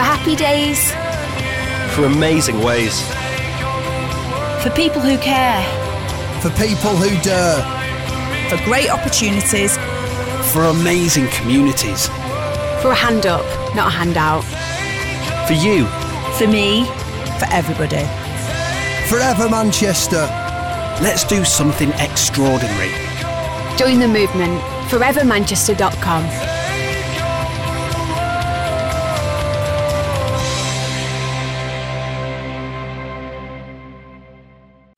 For happy days, For amazing ways. For people who care. For people who dare. For great opportunities. For amazing communities. for a hand up, not a handout. For you. For me. For everybody. Forever Manchester. Let's do something extraordinary. Join the movement. ForeverManchester.com.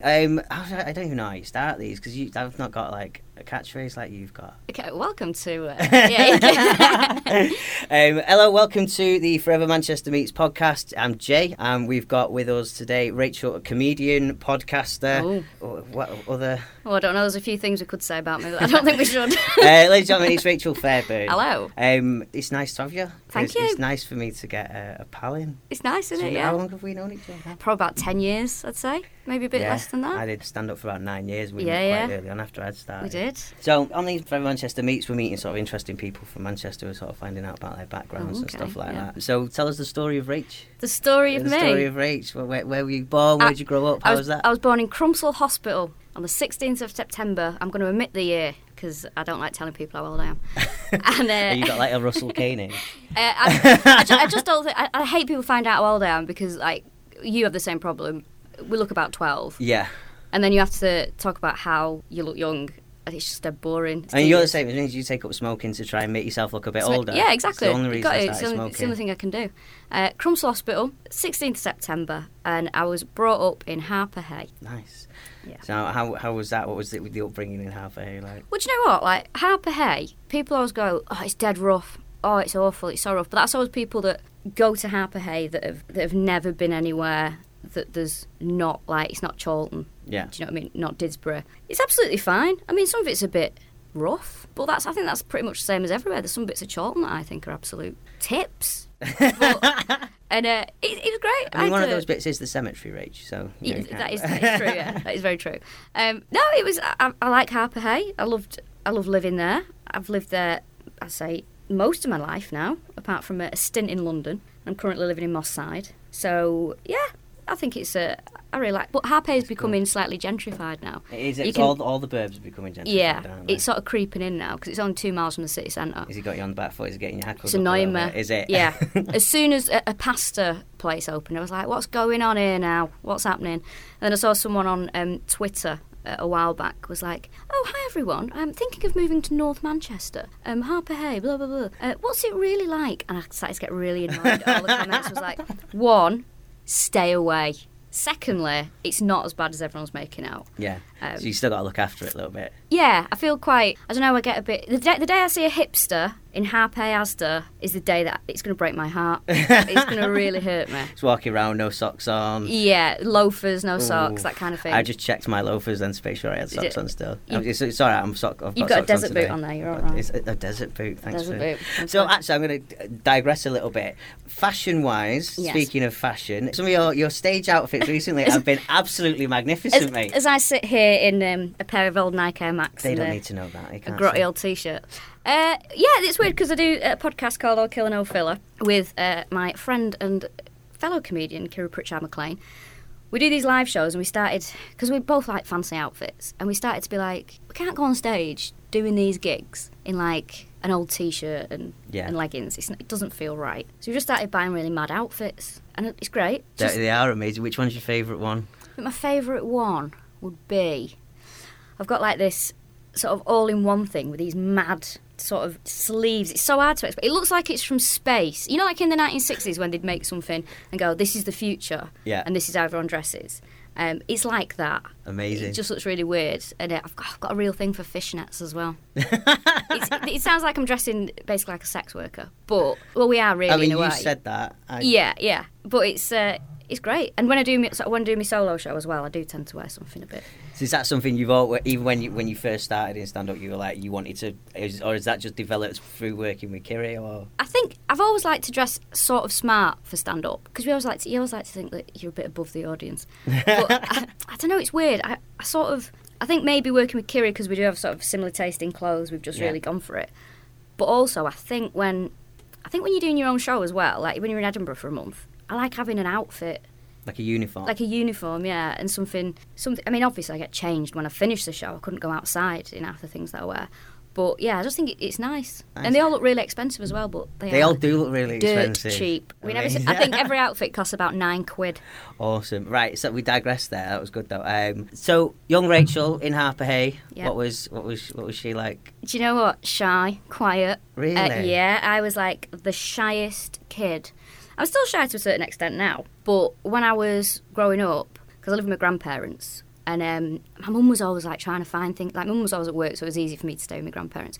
Um, I, don't even know how you start these because I've not got like a catchphrase like you've got. Okay, welcome to. Uh, Um, hello, welcome to the Forever Manchester Meets podcast. I'm Jay, and we've got with us today Rachel, a comedian, podcaster. Oh, What other? well, I don't know. There's a few things we could say about me, but I don't think we should. uh, ladies and gentlemen, it's Rachel Fairburn. Hello. Um, it's nice to have you. Thank it's, you. It's nice for me to get a, a pal in. It's nice, isn't it? Yeah. How long have we known each other? Probably about 10 years, I'd say. Maybe a bit Yeah, less than that. I did stand up for about nine years. We Yeah, yeah. early on after I'd started. we did. So on these Forever Manchester meets, we're meeting sort of interesting people from Manchester, who are sort of finding out about their backgrounds Oh, and stuff like yeah. that. So tell us the story of Rach. The story of the me. The story of Rach. Where, where, where were you born? Where I- did you grow up? I How was, was that? I was born in Crumpsall Hospital on the 16th of September. I'm going to omit the year because I don't like telling people how old I am. and uh, you got like a Russell Kane? Uh, I, I, ju- I just don't think. I, I hate people find out how old I am because, like, you have the same problem. We look about 12. Yeah. And then you have to talk about how you look young. It's just a boring. And you're the same as me. You take up smoking to try and make yourself look a bit So, older. Yeah, exactly. It's the only reason got I it. It's, the only, smoking. it's the only thing I can do. Uh, Crumpsall Hospital, 16th September, and I was brought up in Harpurhey. Nice. Yeah. So how how was that? What was it with the upbringing in Half A like? Well, do you know what? Like Harpurhey, people always go, "Oh, it's dead rough. Oh, it's awful. It's so rough." But that's always people that go to Harpurhey that have that have never been anywhere that there's not like it's not Chorlton. Yeah. Do you know what I mean? Not Didsbury. It's absolutely fine. I mean, some of it's a bit rough, but that's I think that's pretty much the same as everywhere. There's some bits of Chorlton that I think are absolute tips. But- and uh, it, it was great. I mean, one of those bits is the cemetery rage. So know, yeah, that is, that is true. Yeah, that is very true. Um, no, it was. I, I like Harpurhey. I loved. I love living there. I've lived there. I say most of my life now, apart from a, a stint in London. I'm currently living in Moss Side. So yeah, I think it's a. I really like. But Harpurhey is becoming slightly gentrified now. It is it's can- all all the burbs are becoming gentrified. yeah, it's sort of creeping in now because it's only two miles from the city centre. Has he got you on the back foot? Is he getting your hackles? It's a annoying me. Is it? Yeah. as soon as a, a pasta place opened, I was like, "What's going on here now? What's happening?" And then I saw someone on um, Twitter uh, a while back was like, "Oh, hi everyone. I'm thinking of moving to North Manchester. Um, Harpurhey. Blah blah blah. Uh, what's it really like?" And I started to get really annoyed. At all the comments was like, "One, stay away." Secondly, it's not as bad as everyone's making out. Yeah. Um, so you still got to look after it a little bit. Yeah, I feel quite. I don't know. I get a bit. The day, the day I see a hipster in Harpe Asda is the day that it's going to break my heart. it's going to really hurt me. Just walking around, no socks on. Yeah, loafers, no socks, that kind of thing. I just checked my loafers and to make sure I had socks it- on still. you- I'm- it's, it's all right. I'm sock. I've You've got, got a desert boot on there, you're all right. It's a, a desert boot. Thanks Desert for boot, So actually, I'm going to digress a little bit. Fashion-wise, Yes. speaking of fashion, some of your, your stage outfits recently have been absolutely magnificent, as, mate. as I sit here in um, a pair of old Nike Air Max they don't a, need to know that. A grotty old t-shirt. Uh, yeah, it's weird because I do a podcast called All Killer No Filler with uh, my friend and fellow comedian Kiri Pritchard McLean. We do these live shows and we started because we both like fancy outfits and we started to be like we can't go on stage doing these gigs in like an old t-shirt and, Yeah. and leggings. It's, it doesn't feel right. So we just started buying really mad outfits and it's great. They, Just- they are amazing. Which one's your favourite one? My favourite one would be I've got like this sort of all in one thing with these mad sort of sleeves. It's so hard to explain. It looks like it's from space. You know, like in the 1960s when they'd make something and go, this is the future Yeah. and this is how everyone dresses. Um, it's like that. Amazing. It just looks really weird. And I've, got, I've got a real thing for fishnets as well. it's, it sounds like I'm dressing basically like a sex worker. But, well, we are really I mean, you way. said that. I, Yeah, yeah, but it's uh, it's great. And when I do me, so when I do my solo show as well, I do tend to wear something a bit. So is that something you've always, even when you when you first started in stand up, you were like you wanted to, is, or is that just developed through working with Kiri? Or I think I've always liked to dress sort of smart for stand up because we always like to, you always like to think that you're a bit above the audience. But I, I don't know, it's weird. I, I sort of I think maybe working with Kiri because we do have sort of similar taste in clothes, we've just Yeah. really gone for it. But also, I think when I think when you're doing your own show as well, like when you're in Edinburgh for a month, I like having an outfit, Like a uniform. like a uniform, yeah, and something. Something. I mean, obviously, I get changed when I finish the show. I couldn't go outside in half the things that I wear. But yeah, I just think it, it's nice. Nice. and they all look really expensive as well. But they, they are all do look really dirt expensive. cheap. We never. Amazing. I think every outfit costs about nine quid. Awesome. Right, so we digressed there. That was good though. Um, so young Rachel in Harpurhey. Yeah. What was what was what was she like? Do you know what? Shy, quiet. Really? Uh, yeah, I was like the shyest kid. I'm still shy to a certain extent now, but when I was growing up, because I live with my grandparents, and um, my mum was always like trying to find things. Like, my mum was always at work, so it was easy for me to stay with my grandparents.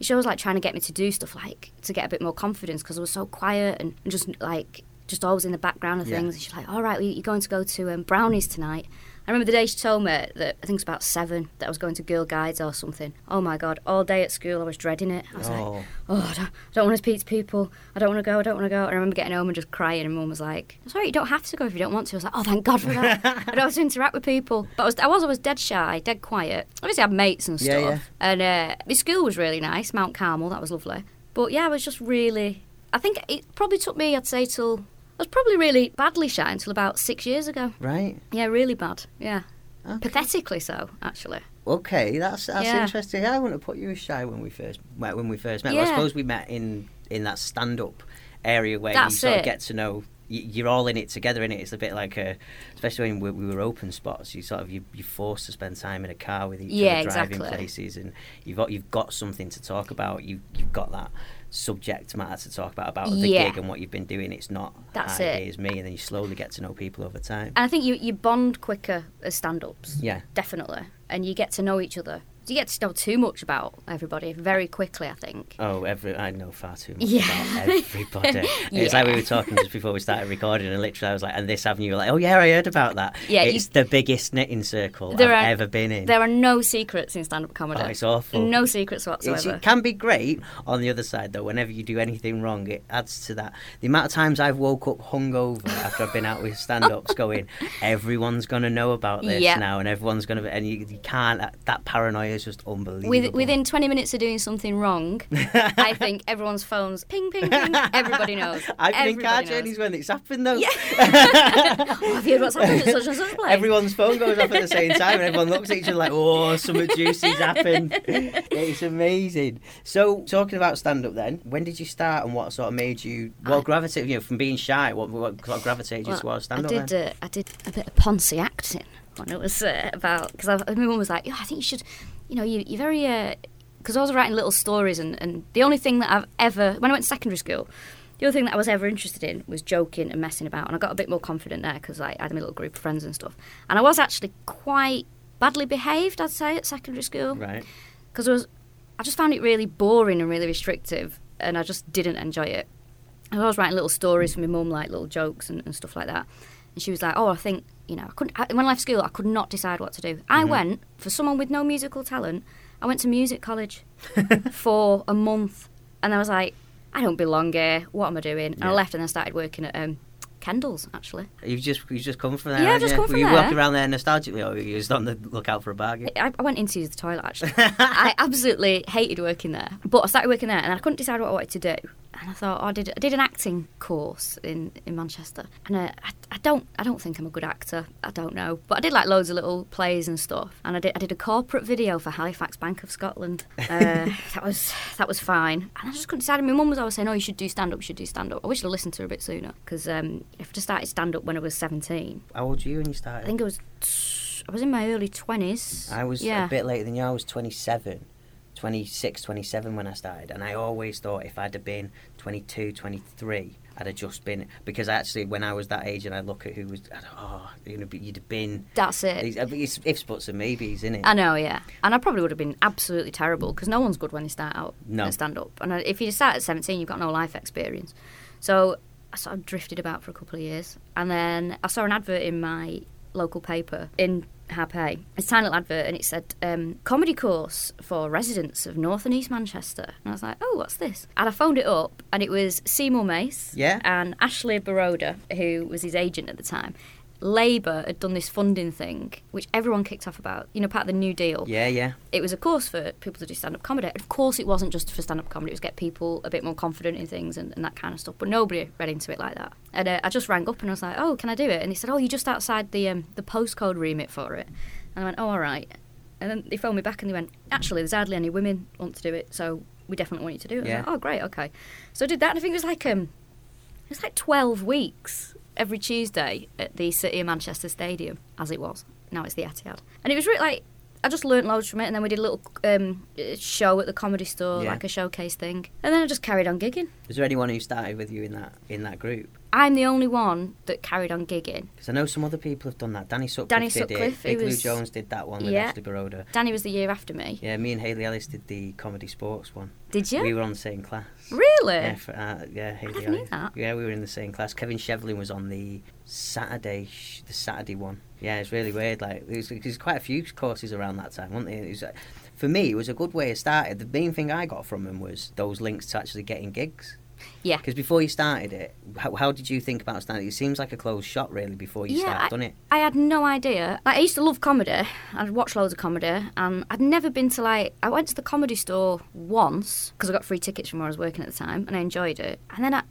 She was like trying to get me to do stuff like to get a bit more confidence because I was so quiet and, and just like just always in the background of Yeah. things. And she's like, "All right, well, you're going to go to um, Brownies tonight." I remember the day she told me that I think it's about seven that I was going to Girl Guides or something. Oh my god! All day at school, I was dreading it. I was like, Oh. "Oh, I don't, I don't want to speak to people. I don't want to go. I don't want to go." I remember getting home and just crying. And mum was like, "Sorry, you don't have to go if you don't want to." I was like, "Oh, thank God for that." I don't have to interact with people. But I was, I was always dead shy, dead quiet. Obviously, I had mates and Yeah, stuff. yeah. And uh, my school was really nice, Mount Carmel. That was lovely. But yeah, I was just really. I think it probably took me, I'd say, till I was probably really badly shy until about six years ago. Right. Yeah, really bad. Yeah. Okay. Pathetically so, actually. Okay, that's that's Yeah. interesting. I wouldn't have put you as shy when we first met. When we first met, Well, I suppose we met in in that stand up area where That's you sort it. of get to know. You're all in it together, in it. It's a bit like a, especially when we, we were open spots. You sort of you you're forced to spend time in a car with each Yeah, other, driving exactly. places, and you've got you've got something to talk about. You you've got that subject matter to talk about about the Yeah. gig and what you've been doing. It's not That's "Hi, it. Here's me, and then you slowly get to know people over time. And I think you, you bond quicker as stand ups. Yeah. Definitely. And you get to know each other. You get to know too much about everybody very quickly, I think. Oh, every I know far too much Yeah. about everybody. It's like we were talking just before we started recording, and literally I was like, "And this avenue," like, "Oh yeah, I heard about that." Yeah, you- it's the biggest knitting circle There I've are- ever been in. There are no secrets in stand up comedy. Oh, it's awful. No secrets It's- whatsoever. it can be great. On the other side, though, whenever you do anything wrong, it adds to that. The amount of times I've woke up hungover after I've been out with stand-ups, going, "Everyone's gonna know about this Yeah. now, and everyone's gonna," be, and you, you can't. That paranoia is just unbelievable. With, within 20 minutes of doing something wrong, I think everyone's phones ping, ping, ping. Everybody knows. I've been in car knows. journeys when it's happened though. Oh, have you heard what's happened at such and such place? Everyone's phone goes off at the same time, and everyone looks at each other like, "Oh, something juicy's happened." It's amazing. So, talking about stand-up, then, when did you start, and what sort of made you, what gravitated you know, from being shy? What, what sort of gravitated you Well, towards I stand-up? did. Uh, I did a bit of Ponzi acting when it was uh, about because my mum was like, "Yeah, I think you should, you know, you, you're very." Uh, because I was writing little stories, and, and the only thing that I've ever when I went to secondary school, the only thing that I was ever interested in was joking and messing about, and I got a bit more confident there because I had my little group of friends and stuff, and I was actually quite badly behaved, I'd say, at secondary school Right. because I was, I just found it really boring and really restrictive, and I just didn't enjoy it. And I was writing little stories for my mum, like little jokes and, and stuff like that. And she was like, "Oh, I think you know, I couldn't." I, when I left school, I could not decide what to do. I went for someone with no musical talent. I went to music college for a month, and I was like, "I don't belong here. What am I doing?" And I left, and I started working at um, Kendals actually. You've just you've just come from there. Yeah, I've just you? come from Were you there. walking around there nostalgically, or were you just on the lookout for a bargain? I, I went into the toilet actually. I absolutely hated working there, but I started working there, and I couldn't decide what I wanted to do. And I thought, oh, I did I did an acting course in, in Manchester, and uh, I, I don't I don't think I'm a good actor. I don't know, but I did like loads of little plays and stuff. And I did I did a corporate video for Halifax Bank of Scotland. Uh, that was that was fine. And I just couldn't decide. My mum was always saying, oh, you should do stand up, you should do stand up. I wish I'd listened to her a bit sooner because um, if I just started stand up when I was 17, How old were you when you started? I think it was. I was in my early 20s. I was yeah. a bit later than you. I was 27, 26, 27 when I started. And I always thought if I'd have been 22, 23, I'd have just been. Because actually, when I was that age and I look at who was. I'd, oh, you know, you'd have been. That's it. It's, it's ifs, buts, and maybes, isn't it? I know, yeah. And I probably would have been absolutely terrible because no one's good when they start out No. and stand up. And uh, if you start at 17, you've got no life experience. So I sort of drifted about for a couple of years. And then I saw an advert in my local paper in Harpurhey. It's a tiny little advert and it said um, comedy course for residents of North and East Manchester. And I was like, oh, what's this? And I phoned it up and it was Seymour Mace Yeah. and Ashley Boroda, who was his agent at the time. Labour had done this funding thing, which everyone kicked off about. You know, part of the New Deal. Yeah, yeah. It was a course for people to do stand up comedy. Of course, it wasn't just for stand up comedy, it was get people a bit more confident in things and, and that kind of stuff. But nobody read into it like that. And uh, I just rang up and I was like, oh, can I do it? And he said, oh, you're just outside the, um, the postcode remit for it. And I went, oh, all right. And then they phoned me back and they went, actually, there's hardly any women want to do it, so we definitely want you to do it. Yeah. like, oh, great, okay. So I did that, and I think it was like um, it was like twelve weeks every Tuesday at the City of Manchester Stadium, as it was. Now it's the Etihad, and it was really like I just learnt loads from it, and then we did a little um, show at the comedy store, Yeah. like a showcase thing, and then I just carried on gigging. Was there anyone who started with you in that in that group? I'm the only one that carried on gigging. Because I know some other people have done that. Danny Sutcliffe Danny did Sutcliffe, it. he Big Lou was- Jones did that one with Yeah. Ashley Boroda. Danny was the year after me. Yeah, me and Haley Ellis did the comedy sports one. Did you? We were on the same class. Really? Yeah, for, uh, yeah, never knew that. Yeah, we were in the same class. Kevin Shevlin was on the Saturday, sh- the Saturday one. Yeah, it's really weird. Like, there's, there's quite a few courses around that time, weren't there? It was, uh, for me, it was a good way of starting. The main thing I got from him was those links to actually getting gigs. Yeah. Because before you started it, how, how did you think about starting? It seems like a closed shop, really, before you Yeah, started, I- done it? I had no idea. Like, I used to love comedy. I'd watch loads of comedy, and I'd never been to like. I went to the comedy store once because I got free tickets from where I was working at the time, and I enjoyed it. And then I,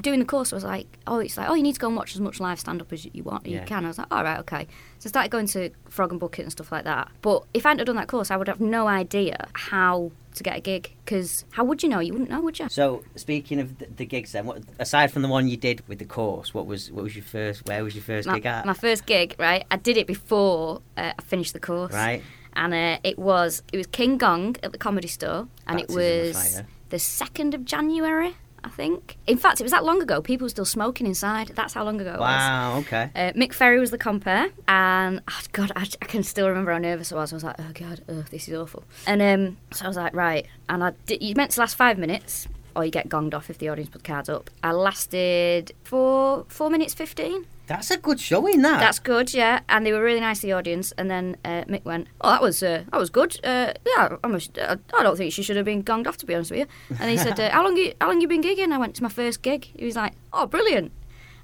doing the course, I was like, oh, it's like, oh, you need to go and watch as much live stand up as you want, you Yeah. can. I was like, all right, okay. So I started going to Frog and Bucket and stuff like that. But if I hadn't have done that course, I would have no idea how to get a gig because how would you know? You wouldn't know, would you? So speaking of the, the gigs, then, what, aside from the one you did with the course, what was what was your first? Where was your first my, gig at? my first gig, right? I did it before uh, I finished the course. Right. And uh, it was it was King Gong at the Comedy Store, and Baptism it was the second of January, I think. In fact, it was that long ago. People were still smoking inside. That's how long ago it was. Wow. Okay. Uh, Mick Ferry was the compere, and oh, God, I, I can still remember how nervous I was. I was like, oh God, oh, this is awful. And um, so I was like, right. And I did, you meant to last five minutes, or you get gonged off if the audience put cards up. I lasted four four minutes fifteen. That's a good showing. That. That's good, yeah. And they were really nice, to the audience. And then uh, Mick went, "Oh, that was uh, that was good. Uh, yeah, I, must, uh, I don't think she should have been gonged off, to be honest with you." And he said, uh, "How long you how long you been gigging?" I went, "It's my first gig." He was like, "Oh, brilliant."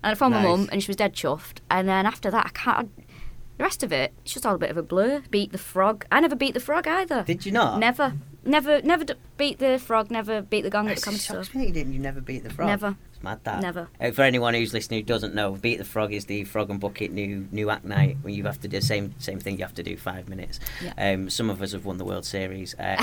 And I phoned my mum, and she was dead chuffed. And then after that, I can't. The rest of it, it's just all a bit of a blur. Beat the frog. I never beat the frog either. Did you not? Never, never, never d- beat the frog. Never beat the gong at the comedy store. you didn't. You never beat the frog. Never. Mad that. Never. Uh, for anyone who's listening who doesn't know, beat the frog is the frog and bucket new new act night when you have to do the same same thing. You have to do five minutes. Yeah. Um, some of us have won the World Series. Uh,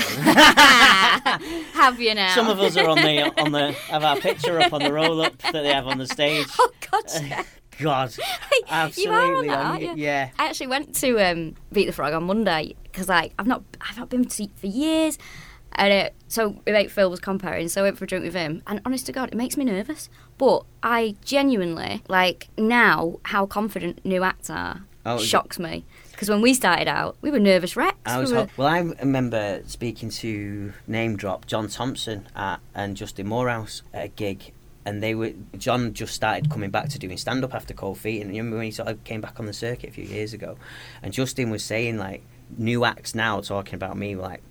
Have you now? some of us are on the on the have our picture up on the roll up that they have on the stage. Oh God. yeah. God, you absolutely. are on that, you? Yeah. I actually went to um, Beat the Frog on Monday because like I've not I've not been to for years, and uh, so mate Phil was comparing, so I went for a drink with him. And honest to God, it makes me nervous. But I genuinely like now how confident new acts are Oh, shocks me because when we started out, we were nervous wrecks. I we were, well. I remember speaking to name drop John Thompson at, and Justin Moorhouse at a gig, and they were John just started coming back to doing stand up after Cold Feet, and you remember when he sort of came back on the circuit a few years ago, and Justin was saying like new acts now talking about me like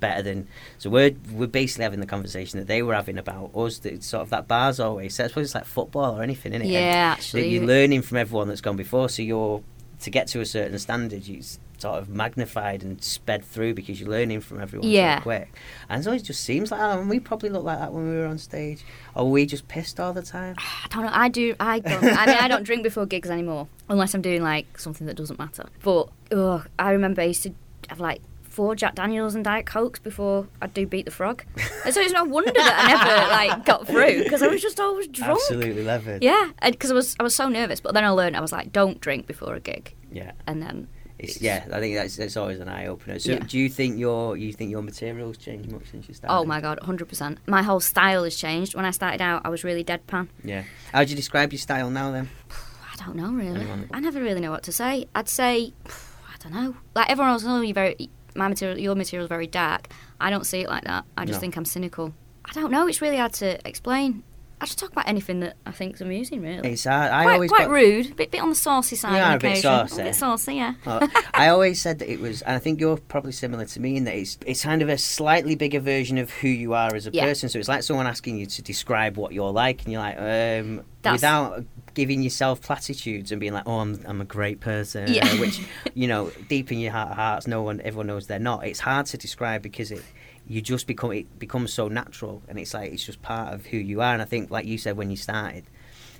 better than so we're we're basically having the conversation that they were having about us that it's sort of that bars always so I suppose it's like football or anything isn't it Yeah, And actually. you're learning from everyone that's gone before so you're to get to a certain standard you sort of magnified and sped through because you're learning from everyone Yeah. so quick and so it just seems like that and we probably looked like that when we were on stage or we just pissed all the time I don't know. I do. I don't. I mean, I don't drink before gigs anymore, unless I'm doing like something that doesn't matter. But ugh, I remember I used to have like four Jack Daniels and Diet Cokes before I'd do Beat the Frog, and so it's no wonder that I never like got through because I was just always drunk. absolutely levered Yeah, because I was I was so nervous. But then I learned I was like, don't drink before a gig, yeah and then It's, yeah, I think that's that's always an eye opener. So, Yeah. do you think your you think your materials changed much since you started? oh my god, hundred percent. My whole style has changed. When I started out, I was really deadpan. Yeah. How would you describe your style now then? I don't know really. Anyone- I never really know what to say. I'd say I don't know. Like everyone else, oh, you're very my material, your material's very dark. I don't see it like that. I just No. think I'm cynical. I don't know. It's really hard to explain. I just talk about anything that I think's amusing, really. It's hard. I quite always quite got- rude, bit bit on the saucy side. Are a bit saucy. A bit saucy, yeah. Uh, I always said that it was, and I think you're probably similar to me in that it's it's kind of a slightly bigger version of who you are as a Yeah. person. So it's like someone asking you to describe what you're like, and you're like, um, without giving yourself platitudes and being like, "Oh, I'm I'm a great person," Yeah. which you know, deep in your heart of hearts, no one, everyone knows they're not. It's hard to describe because it. You just become it becomes so natural, and it's like it's just part of who you are. And I think, like you said when you started,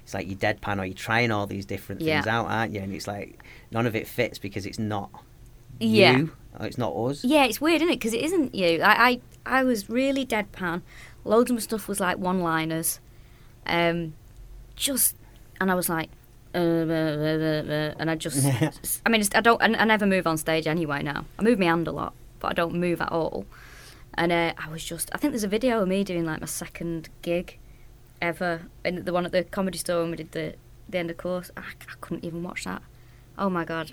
it's like you deadpan or you're trying all these different things Yeah. out, aren't you? And it's like none of it fits because it's not Yeah. you, or it's not us. Yeah, it's weird, isn't it? Because it isn't you. I, I, I was really deadpan. Loads of my stuff was like one-liners, um, just, and I was like, uh, uh, uh, uh, uh, and I just, I mean, I don't, I, I never move on stage anyway. Now I move my hand a lot, but I don't move at all. And uh, I was just, I think there's a video of me doing like my second gig ever, and the one at the comedy store when we did the the end of course. I, I couldn't even watch that. Oh my god,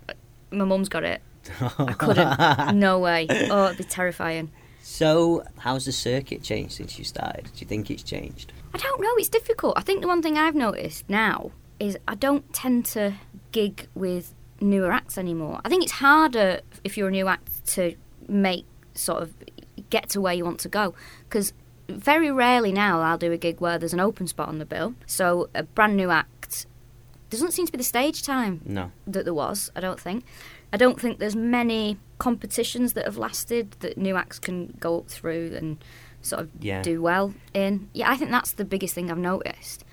my mum's got it. I couldn't. no way. Oh, it'd be terrifying. So, how's the circuit changed since you started? Do you think it's changed? I don't know. It's difficult. I think the one thing I've noticed now is I don't tend to gig with newer acts anymore. I think it's harder if you're a new act to make sort of get to where you want to go because very rarely now I'll do a gig where there's an open spot on the bill. So a brand new act doesn't seem to be the stage time No. that there was. I don't think. I don't think there's many competitions that have lasted that new acts can go up through and sort of Yeah. do well in. Yeah, I think that's the biggest thing I've noticed.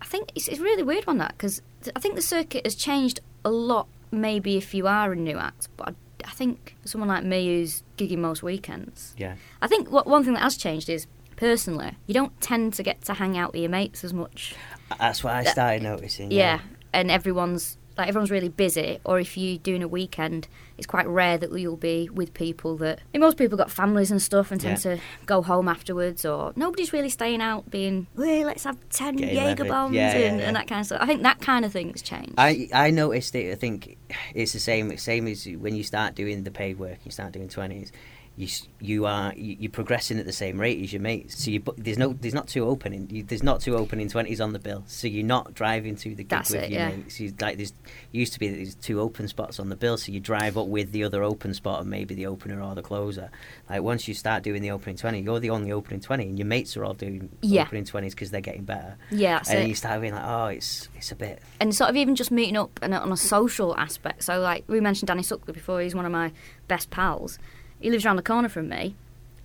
I think it's, it's really weird one that because I think the circuit has changed a lot. Maybe if you are a new act, but I, I think someone like me who's gigging most weekends, Yeah. I think what one thing that has changed is personally you don't tend to get to hang out with your mates as much. That's what I started noticing. Yeah, and everyone's like everyone's really busy. Or if you're doing a weekend, it's quite rare that you'll be with people that. I mean, most people got families and stuff and tend Yeah. to go home afterwards. Or nobody's really staying out, being, "Hey, let's have ten Getting Jaeger levied. bombs Yeah, and, yeah. and that kind of stuff." I think that kind of thing's changed. I I noticed it. I think it's the same same as when you start doing the paid work. You start doing twenties. You you are you, you're progressing at the same rate as your mates. So you there's no there's not two opening you, there's not two opening twenties on the bill. So you're not driving to the gig That's with it, your yeah. mates. You, like there's used to be that there's two open spots on the bill. So you drive up with the other open spot and maybe the opener or the closer. Like once you start doing the opening twenty, you're the only opening twenty, and your mates are all doing Yeah. opening twenties because they're getting better. yeah, and it. you start being like, oh, it's it's a bit and sort of even just meeting up and uh, on a social aspect. So, like we mentioned Danny Sutcliffe before, he's one of my best pals. He lives around the corner from me.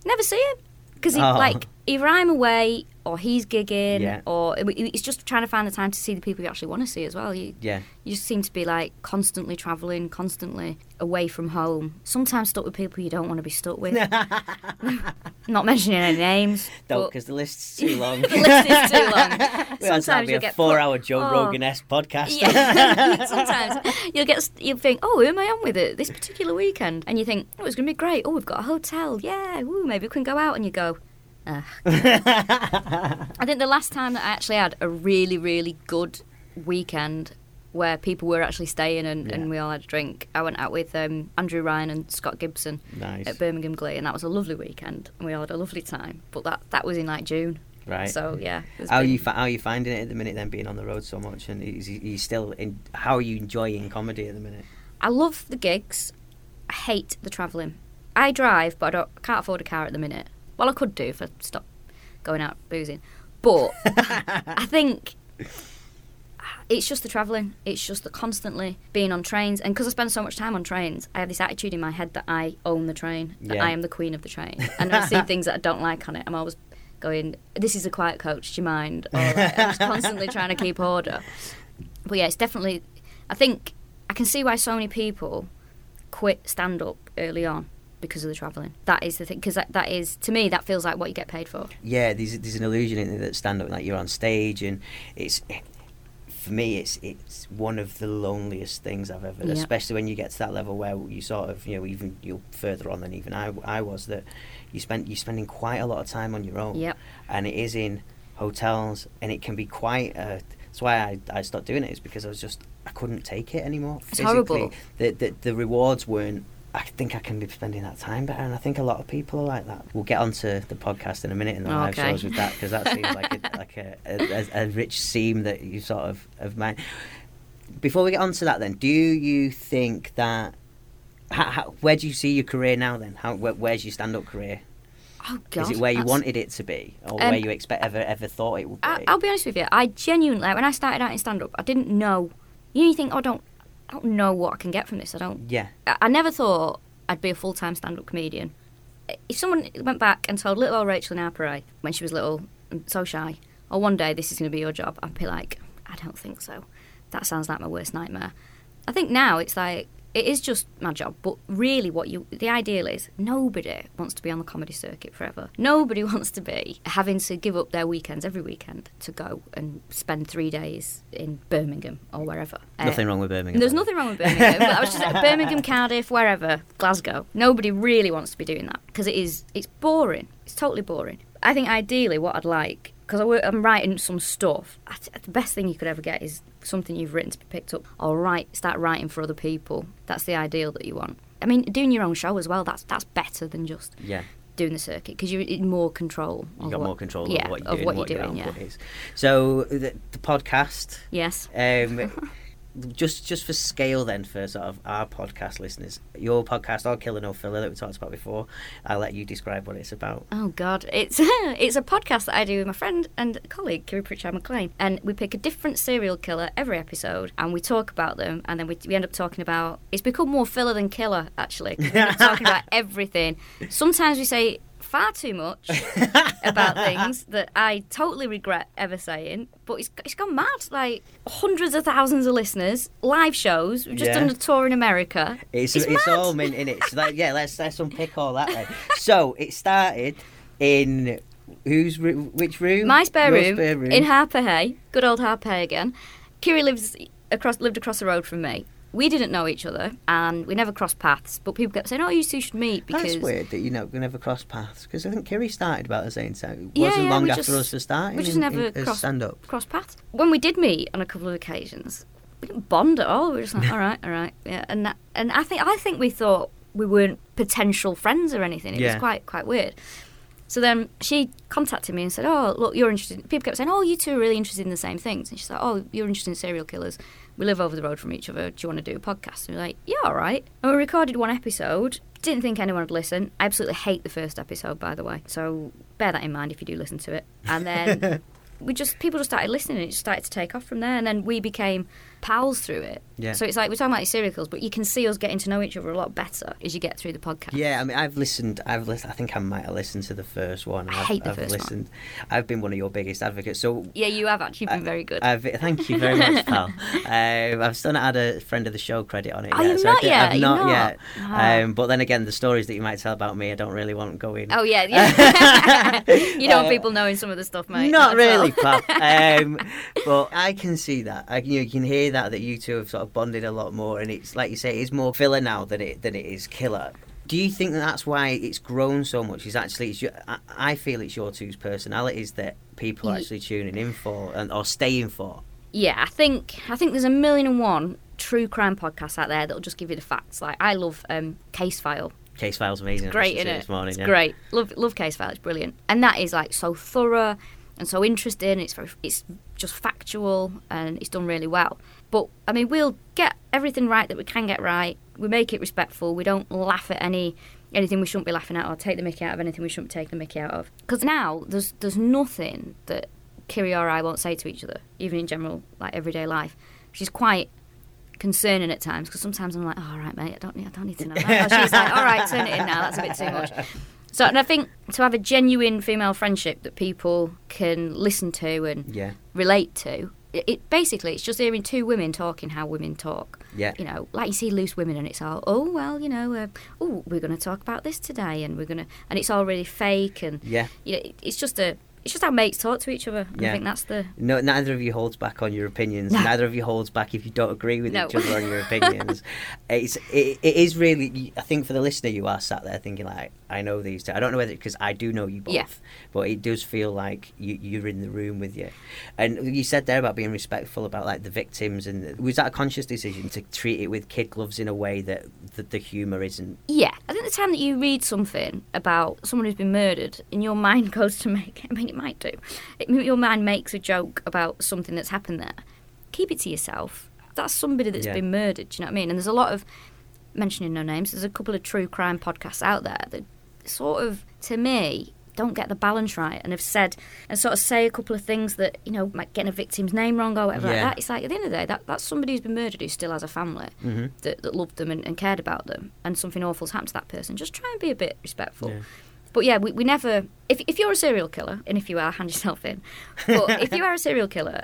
Never see him because Oh. like either I'm away or he's gigging, Yeah. or it- it's just trying to find the time to see the people you actually want to see as well. You, yeah. you just seem to be like constantly travelling, constantly away from home. Sometimes stuck with people you don't want to be stuck with. Not mentioning any names. Don't, because the list's too long. the list is too long. We had to Sometimes you'll a get four-hour Joe oh. Rogan-esque podcast. Yeah. Sometimes you'll get you'll think, oh, who am I on with it this particular weekend? And you think, oh, it's going to be great. Oh, we've got a hotel. Yeah, woo, maybe we can go out. And you go, I think the last time that I actually had a really, really good weekend where people were actually staying and, Yeah. and we all had a drink, I went out with um, Andrew Ryan and Scott Gibson nice. at Birmingham Glee, and that was a lovely weekend. And we all had a lovely time. But that that was in like June. Right. So yeah. how are been- you how are you finding it at the minute? Then being on the road so much, and is you still in? How are you enjoying comedy at the minute? I love the gigs. I hate the travelling. I drive, but I don't, can't afford a car at the minute. Well, I could do if I stopped going out boozing. But I think it's just the travelling. It's just the constantly being on trains. And because I spend so much time on trains, I have this attitude in my head that I own the train, that Yeah. I am the queen of the train. And I see things that I don't like on it. I'm always going, this is a quiet coach, do you mind? Or like, I'm just constantly trying to keep order. But yeah, it's definitely. I think I can see why so many people quit stand up early on because of the travelling. That is the thing, because that, that is to me that feels like what you get paid for. Yeah, there's there's an illusion in that stand up like you're on stage, and it's for me it's it's one of the loneliest things I've ever, Yeah. especially when you get to that level where you sort of you know even you're further on than even I I was that you spend you're spending quite a lot of time on your own. Yep. and it is in hotels, and it can be quite. Uh, that's why I, I stopped doing it is because I was just I couldn't take it anymore. It's physically. horrible. The, the the rewards weren't. I think I can be spending that time better, and I think a lot of people are like that. We'll get onto the podcast in a minute and the live Okay. shows with that because that seems like a, like a, a, a, a rich seam that you sort of of mine. Before we get onto that, then, do you think that? How, how, where do you see your career now? Then, how where, where's your stand-up career? Oh God, Is it where you that's- wanted it to be, or Um, where you expect ever ever thought it would be? I, I'll be honest with you. I genuinely, when I started out in stand up, I didn't know. You know, you think, oh, I don't, I don't know what I can get from this. I don't. yeah, I, I never thought I'd be a full time stand up comedian. If someone went back and told little old Rachel in our parade when she was little and so shy, oh, one day this is going to be your job, I'd be like, I don't think so. That sounds like my worst nightmare. I think now it's like it is just my job, but really, what you the ideal is nobody wants to be on the comedy circuit forever. Nobody wants to be having to give up their weekends every weekend to go and spend three days in Birmingham or wherever. Uh, nothing wrong with Birmingham. there's nothing wrong with Birmingham. but I was just like, Birmingham, Cardiff, wherever, Glasgow. Nobody really wants to be doing that because it is. It's boring. It's totally boring. I think ideally, what I'd like because I'm writing some stuff. The best thing you could ever get is something you've written to be picked up, or write, start writing for other people. That's the ideal that you want. I mean, doing your own show as well. That's that's better than just Yeah. doing the circuit because you're in more control. You of got what- more control yeah, over what you're of doing, what what you're your doing. Yeah. is. So the, the podcast, Yes. um, just just for scale, then for sort of our podcast listeners, your podcast, All Killer No Filler, that we talked about before. I'll let you describe what it's about. Oh God, it's it's a podcast that I do with my friend and colleague Kiri Pritchard McLean, and we pick a different serial killer every episode, and we talk about them, and then we, we end up talking about. It's become more filler than killer actually We end up talking about everything. Sometimes we say far too much about things that I totally regret ever saying, but it's it's gone mad. Like hundreds of thousands of listeners, live shows. We've just Yeah. done a tour in America. It's It's it's, mad. all mint in it. So that, yeah, let's let's unpick all that. Then. so it started in whose which room? My spare Your room, in Harpurhey, good old Harpurhey again. Kiri lives across lived across the road from me. We didn't know each other, and we never crossed paths. But people kept saying, "Oh, you two should meet." Because That's weird that you know we never crossed paths because I think Kiri started about the same time. It Yeah, wasn't yeah, long we after just- us for starting. we just in- never in, crossed stand up. crossed paths. When we did meet on a couple of occasions, we didn't bond at all. We were just like, "All right, all right, yeah." And that, and I think I think we thought we weren't potential friends or anything. It Yeah. was quite quite weird. So then she contacted me and said, "Oh, look, you're interested." People kept saying, "Oh, you two are really interested in the same things." And she's like, "Oh, you're interested in serial killers. We live over the road from each other. Do you want to do a podcast?" And we're like, "Yeah, all right." And we recorded one episode. Didn't think anyone would listen. I absolutely hate the first episode, by the way. So bear that in mind if you do listen to it. And then we just people just started listening. and It just started to take off from there. And then we became pals through it. Yeah. So it's like we're talking about these serial but you can see us getting to know each other a lot better as you get through the podcast. Yeah, I mean, I've listened. I've listened. I think I might have listened to the first one. I I've, hate the I've first one. I've been one of your biggest advocates. So Yeah, you have actually been very good. I've, thank you very much, pal. um, I've still not had a friend of the show credit on it Oh, yet. you've so I not yet? I've not, not? yet. Oh. Um, but then again, the stories that you might tell about me, I don't really want going. Oh yeah, yeah. you don't want Uh, people knowing some of the stuff, mate. Not really, all. pal. Um, but I can see that. I, you can hear that that you two have sort of bonded a lot more, and it's like you say, it's more filler now than it than it is killer. Do you think that that's why it's grown so much? Is actually, it's your, I, I feel it's your two's personalities that people are actually tuning in for and or staying for. yeah, I think I think there's a million and one true crime podcasts out there that'll just give you the facts. Like I love um, Case File. Case files amazing. I Great, isn't it? This morning, it's yeah. great. Love love Case File. It's brilliant, and that is like so thorough and so interesting. It's very, it's just factual and it's done really well. But I mean, we'll get everything right that we can get right. We make it respectful. We don't laugh at any anything we shouldn't be laughing at or take the mickey out of anything we shouldn't be taking the mickey out of. Because now there's there's nothing that Kiri or I won't say to each other, even in general like everyday life. She's quite concerning at times because sometimes I'm like, oh, all right, mate, I don't need, I don't need to know that. She's like, all right, turn it in now. That's a bit too much. So, and I think to have a genuine female friendship that people can listen to and Yeah, relate to, it, basically it's just hearing two women talking how women talk. yeah. You know, like you see loose women, and it's all, oh well, you know, uh, oh we're going to talk about this today, and we're going to, and it's all really fake, and Yeah. you know, it, it's just a, it's just how mates talk to each other. Yeah. I think that's the No, neither of you holds back on your opinions. No. Neither of you holds back if you don't agree with No. each other on your opinions. it's it, it is really. I think for the listener, you are sat there thinking like, I know these two. I don't know whether because I do know you both, Yeah. but it does feel like you, you're in the room with you. And you said there about being respectful about like the victims, and was that a conscious decision to treat it with kid gloves in a way that the, the humour isn't? Yeah, I think the time that you read something about someone who's been murdered, and your mind goes to make, I mean, it might do, it, your mind makes a joke about something that's happened there. Keep it to yourself. That's somebody that's Yeah. been murdered, do you know what I mean? And there's a lot of, mentioning no names, there's a couple of true crime podcasts out there that sort of, to me, don't get the balance right and have said and sort of say a couple of things that you know might get a victim's name wrong or whatever Yeah. like that. It's like at the end of the day, that, that's somebody who's been murdered who still has a family Mm-hmm. that, that loved them and, and cared about them, and something awful's happened to that person. Just try and be a bit respectful. But yeah, we, we never. If if you're a serial killer, and if you are, hand yourself in. But if you are a serial killer,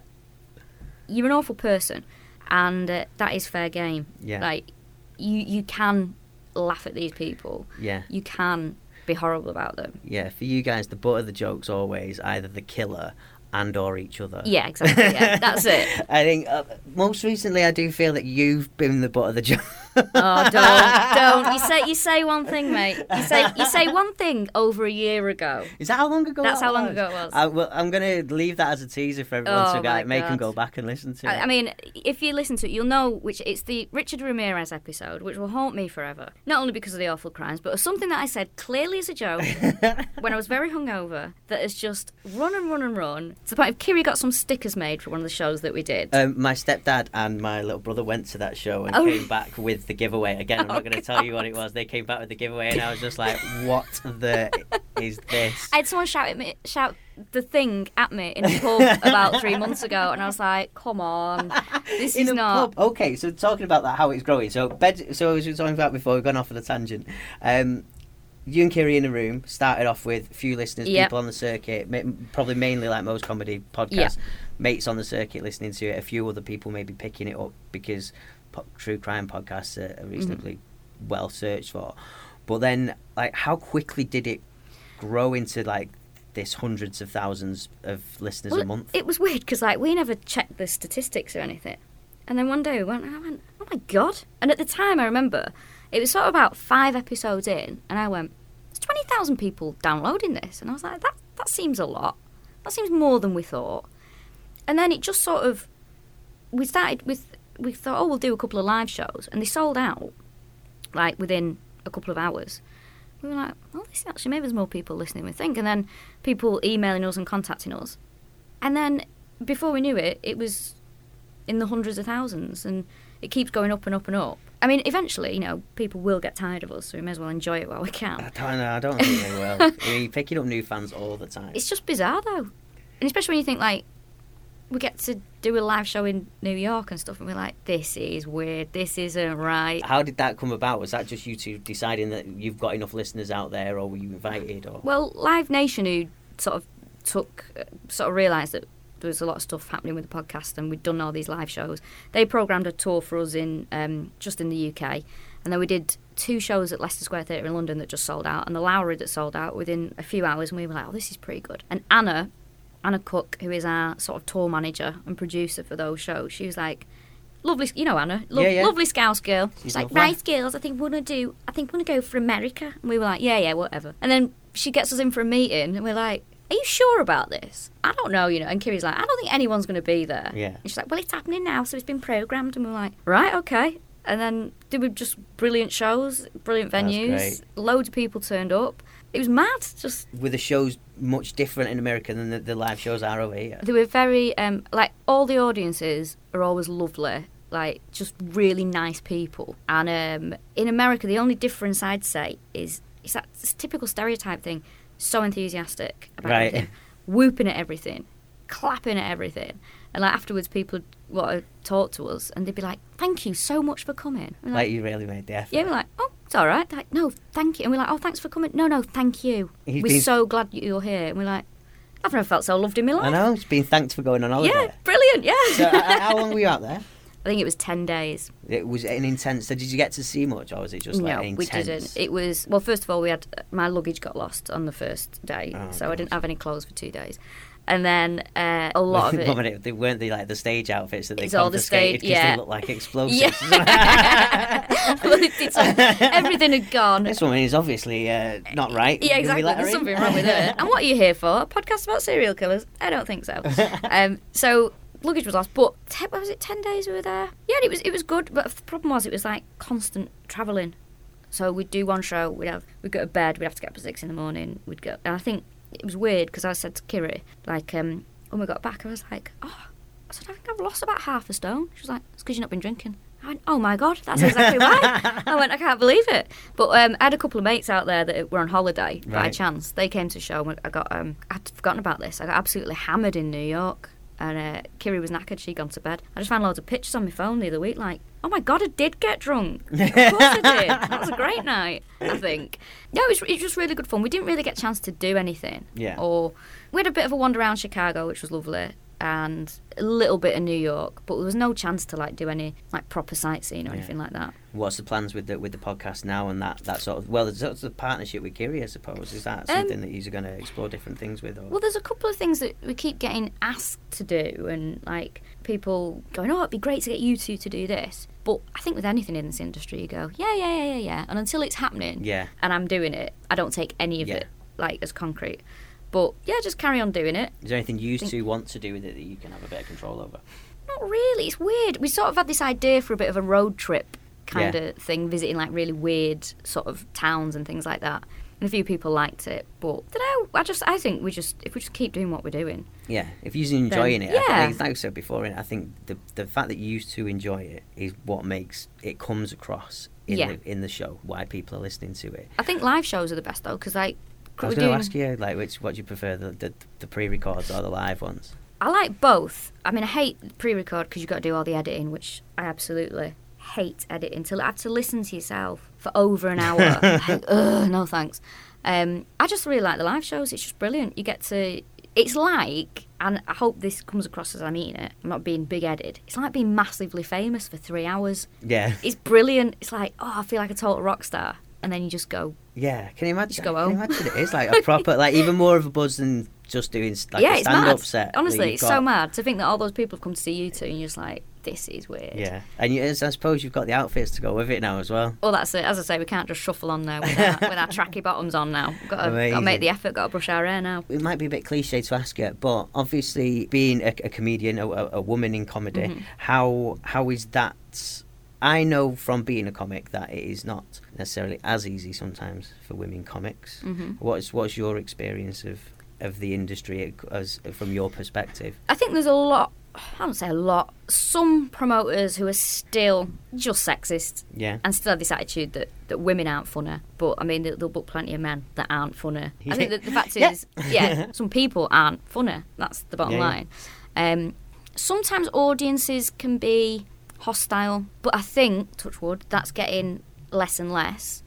you're an awful person, and uh, that is fair game. Yeah. Like you you can laugh at these people. Yeah. You can be horrible about them. Yeah, for you guys, the butt of the joke's always either the killer and or each other. Yeah, exactly. Yeah, that's it. I think uh, most recently I do feel that you've been the butt of the joke. Oh, don't, don't. You say you say one thing, mate. You say you say one thing over a year ago. Is that how long ago? That's that how long was? ago it was. I, well, I'm going to leave that as a teaser for everyone Oh to go, make them go back and listen to it. I, I mean, if you listen to it, you'll know which it's the Richard Ramirez episode, which will haunt me forever. Not only because of the awful crimes, but of something that I said clearly as a joke when I was very hungover that has just run and run and run. To the point of Kiri got some stickers made for one of the shows that we did. um, my stepdad and my little brother went to that show and Oh. came back with the giveaway. Again, I'm not Oh, going to tell you what it was. They came back with the giveaway, and I was just like, "What the is this?" I had someone shout at me, shout the thing at me in a pub about three months ago, and I was like, "Come on, this in is not." pub. Okay, so talking about that, how it's growing. So bed. So as we were talking about before, we've gone off on a tangent. Um, you and Kiri in a room started off with a few listeners, Yep. people on the circuit, probably mainly like most comedy podcasts, mates on the circuit listening to it. A few other people maybe picking it up because po- true crime podcasts are, reasonably mm-hmm. well searched for. But then, like, how quickly did it grow into like this hundreds of thousands of listeners Well, a month? It was weird because like we never checked the statistics or anything, and then one day we went, and I went, "Oh my god!" And at the time, I remember it was sort of about five episodes in, and I went, "There's twenty thousand people downloading this," and I was like, "That that seems a lot. That seems more than we thought." And then it just sort of we started with we thought, "Oh, we'll do a couple of live shows," and they sold out like within a couple of hours. We were like, "Well, this actually maybe there's more people listening than we think," and then people emailing us and contacting us. And then before we knew it, it was in the hundreds of thousands, and it keeps going up and up and up. I mean, eventually, you know, people will get tired of us, so we may as well enjoy it while we can. I don't know. I don't think they will. You're picking up new fans all the time. It's just bizarre, though, and especially when you think like we get to do a live show in New York and stuff, and we're like, this is weird. This isn't right. How did that come about? Was that just you two deciding that you've got enough listeners out there, or were you invited? Or Well, Live Nation, who sort of took, uh, sort of realised that there was a lot of stuff happening with the podcast, and we'd done all these live shows. They programmed a tour for us in um, just in the UK, and then we did two shows at Leicester Square Theatre in London that just sold out, and the Lowry that sold out within a few hours, and we were like, "Oh, this is pretty good." And Anna, Anna Cook, who is our sort of tour manager and producer for those shows, she was like. Lovely, you know Anna, lo- Yeah, yeah. lovely Scouse girl. She's like, right, girls, I think we're gonna do. I think we're gonna go for America. And we were like, yeah, yeah, whatever. And then she gets us in for a meeting, and we're like, are you sure about this? I don't know, you know. And Kiri's like, I don't think anyone's gonna be there. Yeah. And she's like, well, it's happening now, so it's been programmed. And we're like, right, okay. And then there were just brilliant shows, brilliant venues. Loads of people turned up. It was mad. Just were the shows much different in America than the, the live shows are over here? they were very um, like all the audiences are always lovely like just really nice people and um, in america the only difference i'd say is it's that typical stereotype thing so enthusiastic about Right. everything whooping at everything clapping at everything and like afterwards people would to talk to us and they'd be like thank you so much for coming We're Like you really made the effort. yeah, we're like, oh, it's all right. They're like, no, thank you. And we're like, oh, thanks for coming. No, no, thank you. He's we're been- so glad you're here. And we're like, I've never felt so loved in my life. I know. It's been thanked for going on holiday. Yeah, brilliant. Yeah. So, uh, how long were you out there? I think it was ten days. It was an intense. So did you get to see much, or was it just like no, intense? we didn't. It was well. First of all, we had my luggage got lost on the first day, Oh, so I didn't have any clothes for two days. And then uh, a lot of it. They weren't the like the stage outfits that they It's the confiscated because yeah. they look like explosives. Yeah. Everything had gone. this woman is obviously uh, not right. Yeah, exactly. There's something wrong with it. And what are you here for? A podcast about serial killers? I don't think so. Um, so luggage was lost, but te- what was it? Ten days we were there. Yeah, and it was it was good. But the problem was it was like constant travelling. So we'd do one show, we'd have we'd go to bed, we'd have to get up at six in the morning. We'd go, and I think it was weird because I said to Kiri, like, um, when we got back, I was like, oh, I said I think I've lost about half a stone. She was like, it's because you've not been drinking. I went, oh my god, that's exactly right. I went, I can't believe it. But um, I had a couple of mates out there that were on holiday by chance. They came to the show. and I got, um, I'd forgotten about this. I got absolutely hammered in New York, and uh, Kiri was knackered. She'd gone to bed. I just found loads of pictures on my phone the other week, like, oh my god, I did get drunk. Of course I did. That was a great night. I think. No, it was, it was just really good fun. We didn't really get a chance to do anything. Yeah. Or we had a bit of a wander around Chicago, which was lovely. And a little bit of New York, but there was no chance to like do any like proper sightseeing or Yeah. anything like that. What's the plans with the with the podcast now and that that sort of well, there's sort of the partnership with Kiri, I suppose. Is that Um, something that you're going to explore different things with? Or? Well, there's a couple of things that we keep getting asked to do, and like people going, "Oh, it'd be great to get you two to do this." But I think with anything in this industry, you go, "Yeah, yeah, yeah, yeah, yeah," and until it's happening, Yeah. and I'm doing it, I don't take any of Yeah. it like as concrete. But yeah, just carry on doing it. Is there anything you two want to do with it that you can have a bit of control over? Not really. It's weird. We sort of had this idea for a bit of a road trip kind Yeah. of thing, visiting like really weird sort of towns and things like that. And a few people liked it, but I don't know. I just, I think we just, if we just keep doing what we're doing, Yeah, if you're enjoying it, I yeah. think, like I said before, I think the the fact that you two enjoy it is what makes it comes across in Yeah. the in the show. Why people are listening to it. I think live shows are the best though, because like I was going to ask you, like, which what do you prefer, the the, the pre-records or the live ones? I like both. I mean, I hate pre-record because you've got to do all the editing, which I absolutely hate editing. To have to listen to yourself for over an hour, like, ugh, no thanks. Um, I just really like the live shows. It's just brilliant. You get to. It's like, and I hope this comes across as I mean it. I'm not being big-headed. It's like being massively famous for three hours. Yeah, It's brilliant. It's like, oh, I feel like a total rock star, and then you just go, yeah. Can you imagine? Just go home. can you home. imagine it is like a proper, like even more of a buzz than just doing like yeah, a stand-up set. Honestly, it's got. so mad to think that all those people have come to see you two, and you're just like, this is weird. Yeah, and you, I suppose you've got the outfits to go with it now as well. Well, that's it. As I say, we can't just shuffle on there with our, with our tracky bottoms on now. We've got to, got to make the effort, got to brush our hair now. it might be a bit cliche to ask it, but obviously being a, a comedian, a, a a woman in comedy, Mm-hmm. how how is that? I know from being a comic that it is not necessarily as easy sometimes for women comics. Mm-hmm. What's what's your experience of of the industry as from your perspective? I think there's a lot. I don't say a lot. Some promoters who are still just sexist Yeah, and still have this attitude that, that women aren't funner. But I mean, they'll, they'll book plenty of men that aren't funner. I think that the fact is, yeah, some people aren't funner. That's the bottom Yeah, yeah. line. Um, sometimes audiences can be hostile, but I think, touch wood, that's getting less and less.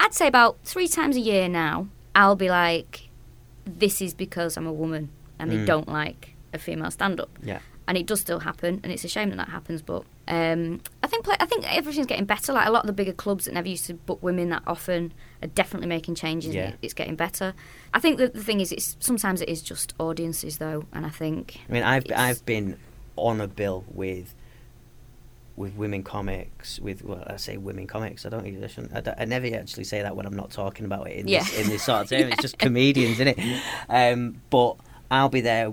I'd say about three times a year now, I'll be like, this is because I'm a woman and they Mm. don't like a female stand up yeah, and it does still happen, and it's a shame that that happens. But um, I think I think everything's getting better. Like a lot of the bigger clubs that never used to book women that often are definitely making changes. Yeah. it's getting better. I think that the thing is, it's sometimes it is just audiences though, and I think I mean, I've I've been on a bill with with women comics with well, I say women comics. I don't. I, shouldn't, I, don't- I never actually say that when I'm not talking about it in Yeah. this in this sort of term. It's just comedians, isn't it? Um, but I'll be there,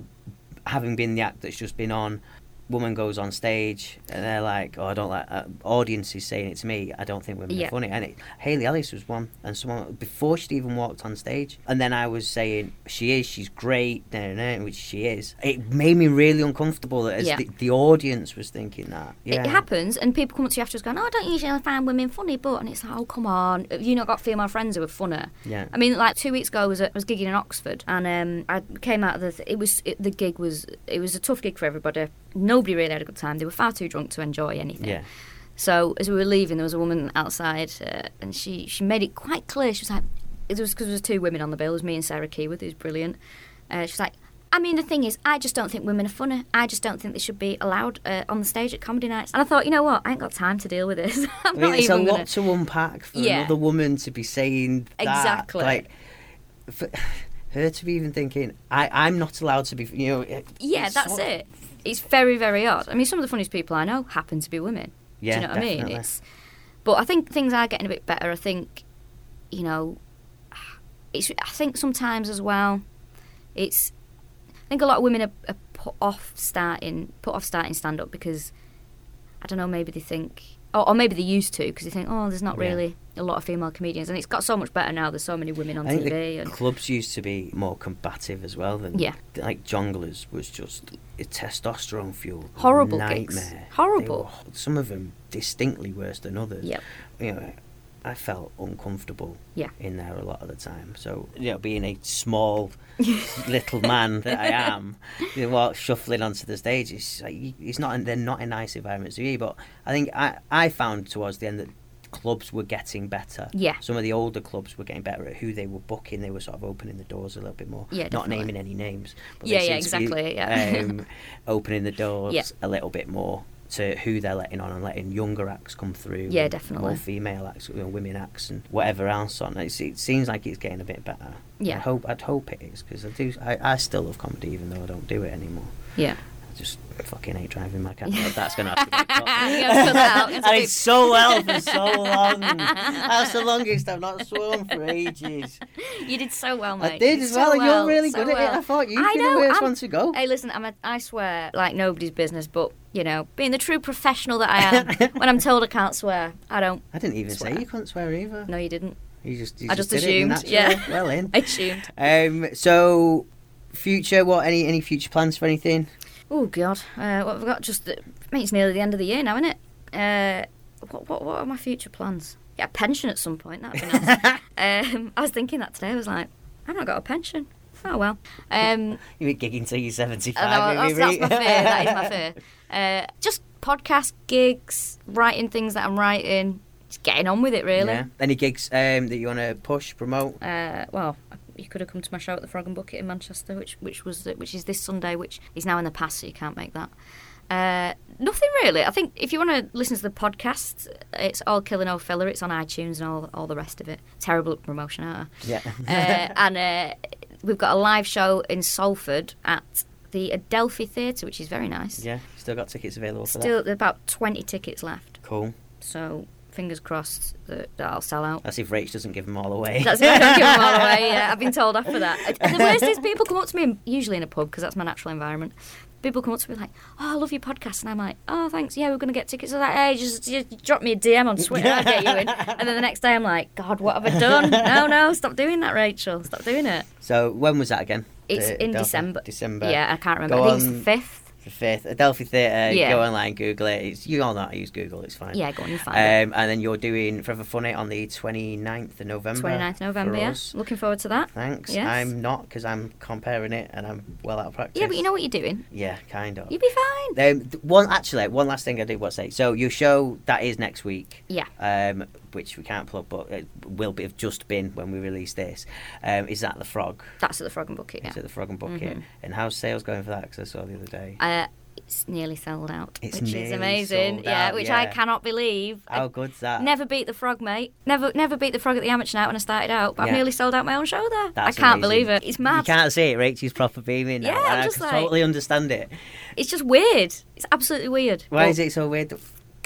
having been the act that's just been on. Woman goes on stage and they're like, "Oh, I don't like." Uh, audience is saying it to me. I don't think women Yeah. are funny. And it, Haley Ellis was one, and someone before she'd even walked on stage, and then I was saying, "She is. She's great," nah, nah, which she is. It made me really uncomfortable that as Yeah. the, the audience was thinking that. Yeah, it happens, and people come up to you afterwards going, "Oh, I don't usually find women funny," but and it's like, "Oh, come on, have you not got female friends who are funner?" Yeah. I mean, like two weeks ago, I was, at, I was gigging in Oxford, and um, I came out of the. Th- it was it, the gig was it was a tough gig for everybody. Nobody really had a good time. They were far too drunk to enjoy anything. Yeah. So as we were leaving, there was a woman outside, uh, and she she made it quite clear. She was like, it was because there was two women on the bill. It was me and Sarah Keyworth, who's brilliant. Uh, she was like. I mean, the thing is, I just don't think women are funny. I just don't think they should be allowed uh, on the stage at comedy nights. And I thought, you know what? I ain't got time to deal with this. I'm I mean, it's a lot gonna. to unpack for Yeah. another woman to be saying that. Exactly. Like, for her to be even thinking, I, I'm not allowed to be, you know. It, Yeah, that's it. It's very, very odd. I mean, some of the funniest people I know happen to be women. Yeah, Do you know what I mean? It's, but I think things are getting a bit better. I think, you know, it's. I think sometimes as well, it's. I think a lot of women are, are put off starting, put off starting stand up because, I don't know, maybe they think, or, or maybe they used to because you think, oh, there's not Yeah. really a lot of female comedians, and it's got so much better now. There's so many women on I TV. the and clubs used to be more combative as well than Yeah. like Jongleurs was just a testosterone fueled Horrible nightmare. gigs. Horrible. were- some of them distinctly worse than others. Yep. You know, I felt uncomfortable Yeah. in there a lot of the time. So you know, being a small little man that I am, you know, while shuffling onto the stage, it's, like, it's not they're not a nice environment to be. But I think I I found towards the end that clubs were getting better. Yeah. Some of the older clubs were getting better at who they were booking. They were sort of opening the doors a little bit more. Yeah, Not naming any names. But Yeah, yeah, seem to be, exactly, yeah. um, opening the doors Yeah. a little bit more to who they're letting on and letting younger acts come through. Yeah, definitely. More female acts, you know, women acts, and whatever else on. It's, it seems like it's getting a bit better. Yeah. I hope. I'd hope it is because I do. I, I still love comedy even though I don't do it anymore. Yeah. I just fucking hate driving my car. That's gonna have to be cut. You gotta cut that out. It's a I bit- did so well for so long. That's the longest I've not swum for ages. You did so well, mate. I did as so well, and you're really so good at it. I thought you'd I be know, the worst I'm- one to go. Hey, listen, I'm a, I swear like nobody's business, but you know, being the true professional that I am, when I'm told I can't swear, I don't. I didn't even Swear. say you couldn't swear either. No, you didn't. You just, you I just did it, assumed, yeah. Well in. I assumed. Um, so, future, what? Any any future plans for anything? Oh God, uh, what have I got? Just, I mean, it's nearly the end of the year now, isn't it? Uh, what, what, what are my future plans? Get a pension at some point. That'd be nice. um, I was thinking that today. I was like, I've not got a pension. Oh well. Um, You be gigging till you're 75. Know, that's, that's my fear. That is my fear. Uh, just podcast gigs, writing things that I'm writing, just getting on with it. Really. Yeah. Any gigs um, that you want to push, promote? Uh, well, you could have come to my show at the Frog and Bucket in Manchester, which which was which is this Sunday, which is now in the past, so you can't make that. Uh, nothing really. I think if you want to listen to the podcast, it's all Killa No Filla. It's on iTunes and all all the rest of it. Terrible promotion, aren't I? Yeah. uh, and uh, we've got a live show in Salford at the Adelphi Theatre, which is very nice. yeah. Still got tickets available for Still, about twenty tickets left. Cool. so fingers crossed that, that I'll sell out. That's if Rach doesn't give them all away. That's if I don't give them all away. Yeah, I've been told after that. And the worst is people come up to me, usually in a pub because that's my natural environment. People come up to me like, "Oh, I love your podcast," and I'm like, "Oh, thanks. Yeah, we're gonna get tickets." I'm like, "Hey, just, just drop me a DM on Twitter, I'll get you in." And then the next day, I'm like, "God, what have I done? No, no, stop doing that, Rachel. Stop doing it." so, when was that again? It's The in December. December. Yeah, I can't remember. Go I think it's on- the fifth. The fifth. Adelphi Theatre. Yeah. Go online, Google it. It's, you all know how to use Google. It's fine. Yeah, go on, you find it. Um, and then you're doing Forever Funny on the 29th of November. 29th November. Yeah, looking forward to that. Thanks. Yes. I'm not because I'm comparing it and I'm well out of practice. Yeah, but you know what you're doing. Yeah, kind of. You'll be fine. Um, one actually, one last thing I did want to say. So your show that is next week. Yeah. Um, which we can't plug, but it will be have just been when we release this. Um, is that the Frog? That's at the Frog and Bucket. Yeah. Is it the Frog and Bucket? Mhm. And how's sales going for that? Because I saw the other day. Uh, it's nearly sold out, It's which is amazing. yeah, out, which I cannot believe. I How good's that? never beat the frog, mate. Never, never beat the frog at the amateur night when I started out. But I've nearly sold out my own show there. That's I can't amazing. believe it. It's mad. You can't see it. Rachel's proper beaming now. Yeah, I'm just like- totally understand it. It's just weird. It's absolutely weird. Why But is it so weird?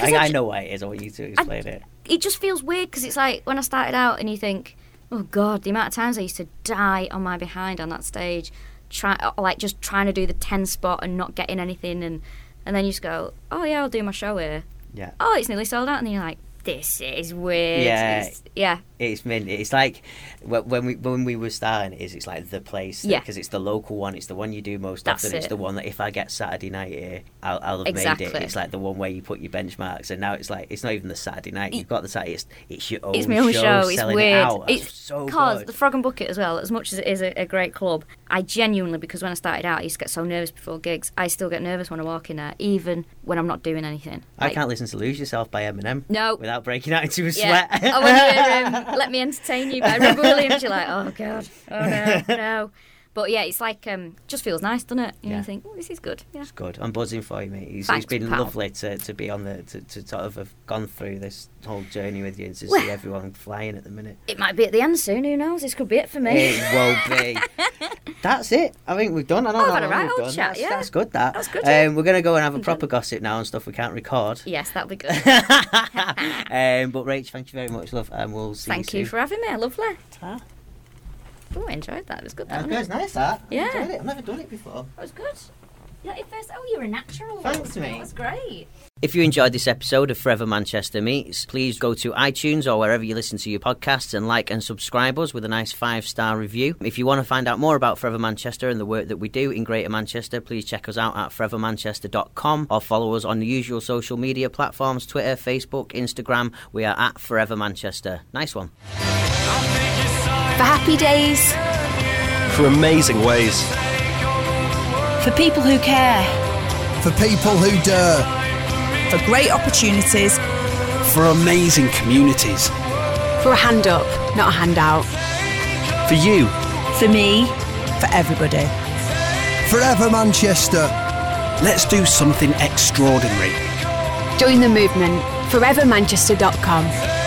I, I I know why it is. I want you to explain it. It just feels weird because it's like when I started out and you think, oh god, the amount of times I used to die on my behind on that stage, try uh, like just trying to do the ten spot and not getting anything, and and then you just go, oh yeah, I'll do my show here. Yeah. Oh, it's nearly sold out, and then you're like, this is weird. Yeah. It's- yeah. It's mint. It's like when we when we were starting, it is it's like the place. Yeah. Because it's the local one. It's the one you do most That's often. It's the one that if I get Saturday night here, I'll, I'll have made it. It's like the one where you put your benchmarks, and now it's like it's not even the Saturday night. You've got the Saturday. It's, it's your own. It's my own show. It's selling weird. It out. It's so because good. the Frog and Bucket as well. As much as it is a, a great club, I genuinely because when I started out, I used to get so nervous before gigs. I still get nervous when I walk in there, even when I'm not doing anything. I Like, can't listen to "Lose Yourself" by Eminem. No. Without breaking out into a Yeah. sweat. Oh, when you hear "Let Me Entertain You" by Robbie Williams, you're like, oh god, oh no, no. But yeah, it's like um, just feels nice, doesn't it? You, know, Yeah. you think, oh, this is good. Yeah. It's good. I'm buzzing for you, mate. It's, it's been pal. lovely to, to be on the to, to sort of have gone through this whole journey with you and to Well- see everyone flying at the minute. It might be at the end soon. Who knows? This could be it for me. It won't be. That's it. I think we've done. I don't Oh, know I've had a how long right we've done. chat, that's, yeah. that's good. That. That's good. Um, we're gonna go and have a proper gossip now and stuff we can't record. Yes, that'll be good. um, but Rach, thank you very much, love, and we'll see you. Thank you. you for having me. Lovely. Ta. Oh, I enjoyed that. It was good. That That, was wasn't. Nice that. I Yeah. enjoyed it. I've never done it before. it? It was good. Yeah, at first, oh, you're a natural. Thanks, mate. That was great. If you enjoyed this episode of Forever Manchester Meets, please go to iTunes or wherever you listen to your podcasts and like and subscribe us with a nice five star review. If you want to find out more about Forever Manchester and the work that we do in Greater Manchester, please check us out at forevermanchester.com or follow us on the usual social media platforms Twitter, Facebook, Instagram. We are at Forever Manchester. Nice one. For happy days, For amazing ways. For people who care. For people who dare. For great opportunities. For amazing communities. for a hand up, not a handout. For you. For me. For everybody. Forever Manchester. Let's do something extraordinary. Join the movement. ForeverManchester.com.